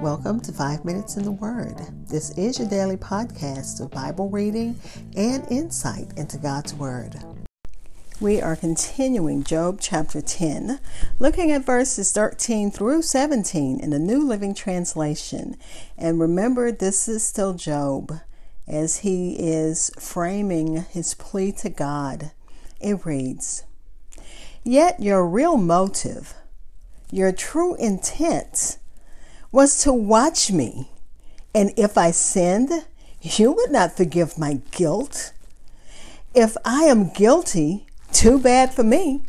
Welcome to Five Minutes in the Word. This is your daily podcast of Bible reading and insight into God's Word. We are continuing Job chapter 10, looking at verses 13 through 17 in the New Living Translation. And remember, this is still Job as he is framing his plea to God. It reads Yet your real motive, your true intent, was to watch me. And if I sinned, you would not forgive my guilt. If I am guilty, too bad for me.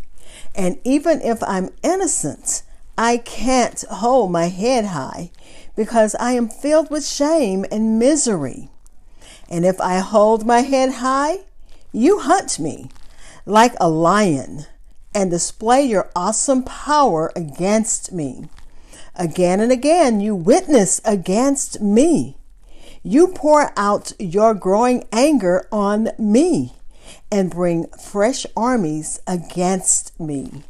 And even if I'm innocent, I can't hold my head high because I am filled with shame and misery. And if I hold my head high, you hunt me like a lion and display your awesome power against me. Again and again, you witness against me. You pour out your growing anger on me and bring fresh armies against me.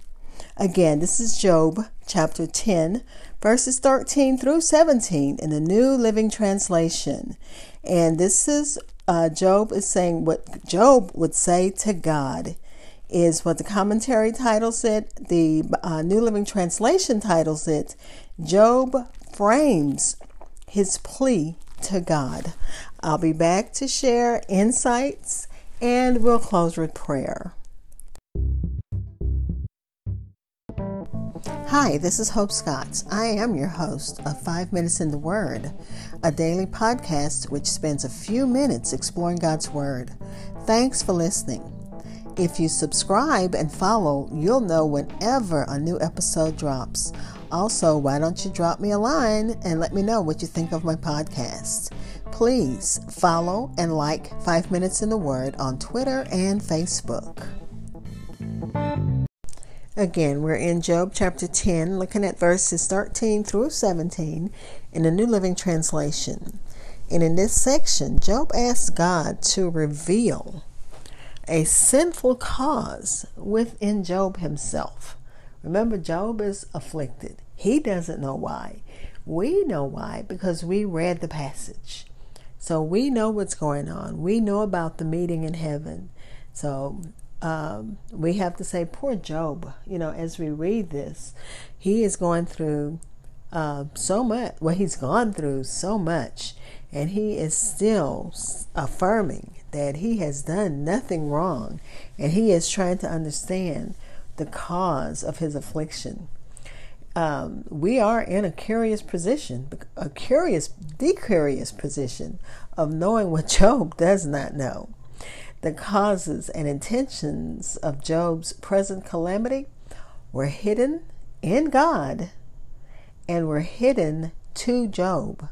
Again, this is Job chapter 10, verses 13 through 17 in the New Living Translation. And this is uh, Job is saying what Job would say to God is what the commentary titles it. The uh, New Living Translation titles it Job frames his plea to God. I'll be back to share insights and we'll close with prayer. Hi, this is Hope Scott. I am your host of Five Minutes in the Word, a daily podcast which spends a few minutes exploring God's Word. Thanks for listening. If you subscribe and follow, you'll know whenever a new episode drops. Also, why don't you drop me a line and let me know what you think of my podcast? Please follow and like 5 Minutes in the Word on Twitter and Facebook. Again, we're in Job chapter 10, looking at verses 13 through 17 in the New Living Translation. And in this section, Job asks God to reveal a sinful cause within Job himself. Remember, Job is afflicted. He doesn't know why. We know why because we read the passage. So we know what's going on. We know about the meeting in heaven. So um, we have to say, poor Job, you know, as we read this, he is going through uh, so much. Well, he's gone through so much, and he is still affirming that he has done nothing wrong, and he is trying to understand the cause of his affliction. Um, we are in a curious position, a curious, decurious position of knowing what Job does not know. The causes and intentions of Job's present calamity were hidden in God and were hidden to Job.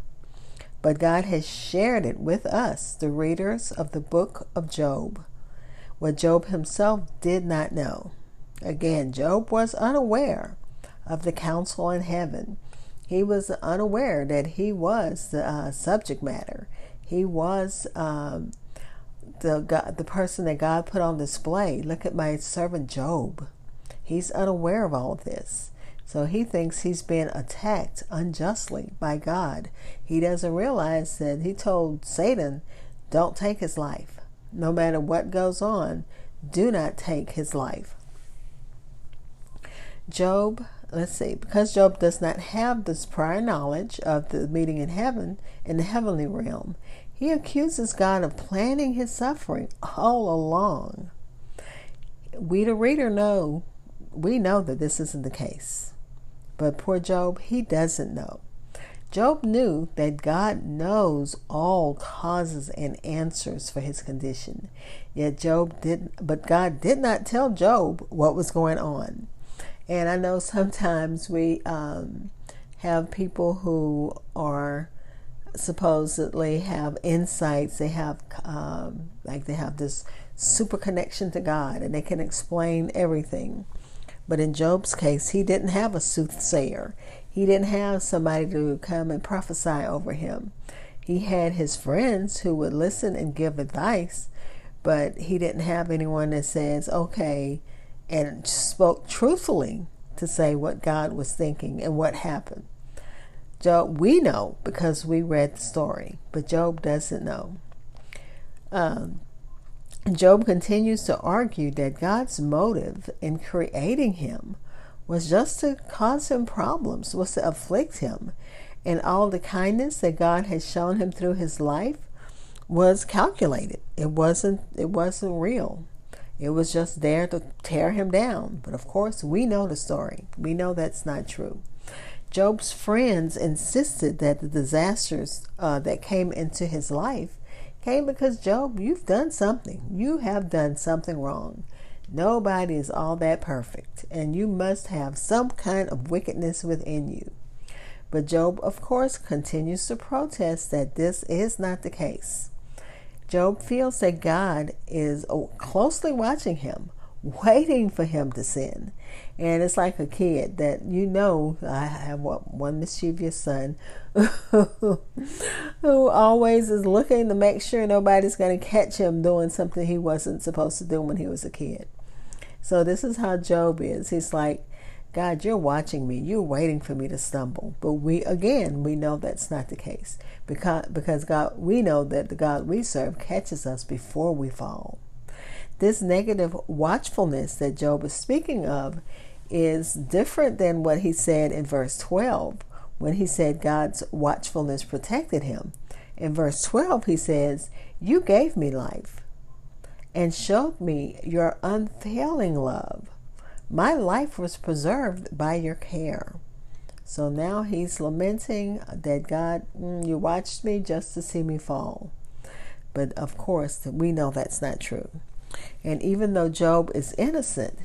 But God has shared it with us, the readers of the book of Job, what Job himself did not know. Again, Job was unaware of the council in heaven. He was unaware that he was the uh, subject matter. He was um, the God, the person that God put on display. Look at my servant Job. He's unaware of all of this. So he thinks he's been attacked unjustly by God. He doesn't realize that he told Satan, don't take his life. No matter what goes on, do not take his life. Job, let's see, because Job does not have this prior knowledge of the meeting in heaven, in the heavenly realm, he accuses God of planning his suffering all along. We, the reader, know, we know that this isn't the case. But poor Job, he doesn't know. Job knew that God knows all causes and answers for his condition. Yet Job did but God did not tell Job what was going on. And I know sometimes we um, have people who are supposedly have insights. They have um, like they have this super connection to God, and they can explain everything. But in Job's case, he didn't have a soothsayer. He didn't have somebody to come and prophesy over him. He had his friends who would listen and give advice, but he didn't have anyone that says, okay, and spoke truthfully to say what God was thinking and what happened. Job, we know because we read the story, but Job doesn't know. Um, Job continues to argue that God's motive in creating him was just to cause him problems, was to afflict him. And all the kindness that God has shown him through his life was calculated. It wasn't it wasn't real. It was just there to tear him down. But of course, we know the story. We know that's not true. Job's friends insisted that the disasters uh, that came into his life came because Job, you've done something. You have done something wrong. Nobody is all that perfect, and you must have some kind of wickedness within you. But Job, of course, continues to protest that this is not the case. Job feels that God is closely watching him, waiting for him to sin. And it's like a kid that you know, I have one mischievous son who always is looking to make sure nobody's going to catch him doing something he wasn't supposed to do when he was a kid. So this is how Job is. He's like, God, you're watching me. You're waiting for me to stumble. But we, again, we know that's not the case because, because God, we know that the God we serve catches us before we fall. This negative watchfulness that Job is speaking of is different than what he said in verse 12 when he said God's watchfulness protected him. In verse 12, he says, You gave me life and showed me your unfailing love. My life was preserved by your care. So now he's lamenting that God, mm, you watched me just to see me fall. But of course, we know that's not true. And even though Job is innocent,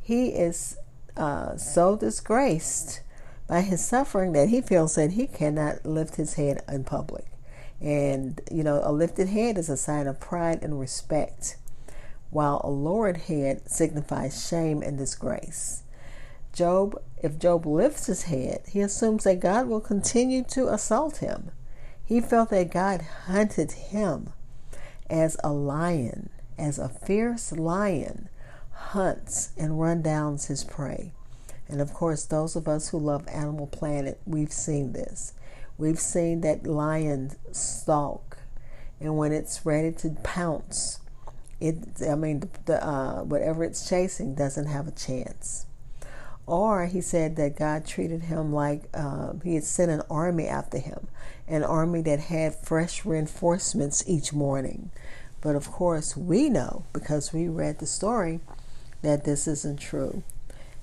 he is uh, so disgraced by his suffering that he feels that he cannot lift his head in public. And, you know, a lifted head is a sign of pride and respect, while a lowered head signifies shame and disgrace. Job, if Job lifts his head, he assumes that God will continue to assault him. He felt that God hunted him as a lion, as a fierce lion hunts and run downs his prey. And of course, those of us who love Animal Planet, we've seen this. We've seen that lion stalk, and when it's ready to pounce, it I mean, the, uh, whatever it's chasing doesn't have a chance. Or he said that God treated him like uh, he had sent an army after him, an army that had fresh reinforcements each morning. But of course, we know because we read the story that this isn't true.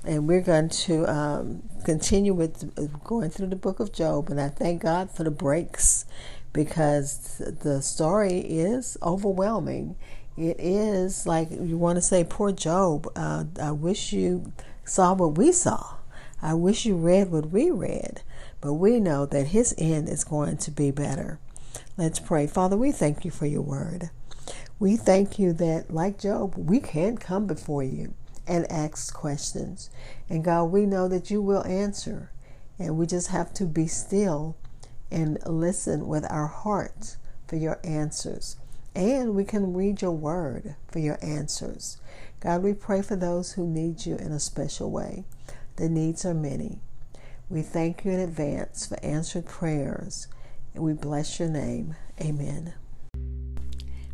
And we're going to um, continue with going through the book of Job. And I thank God for the breaks because the story is overwhelming. It is like you want to say, poor Job. Uh, I wish you saw what we saw. I wish you read what we read. But we know that his end is going to be better. Let's pray. Father, we thank you for your word. We thank you that, like Job, we can come before you and ask questions. And God, we know that you will answer. And we just have to be still and listen with our hearts for your answers. And we can read your word for your answers. God, we pray for those who need you in a special way. The needs are many. We thank you in advance for answered prayers, and we bless your name. Amen.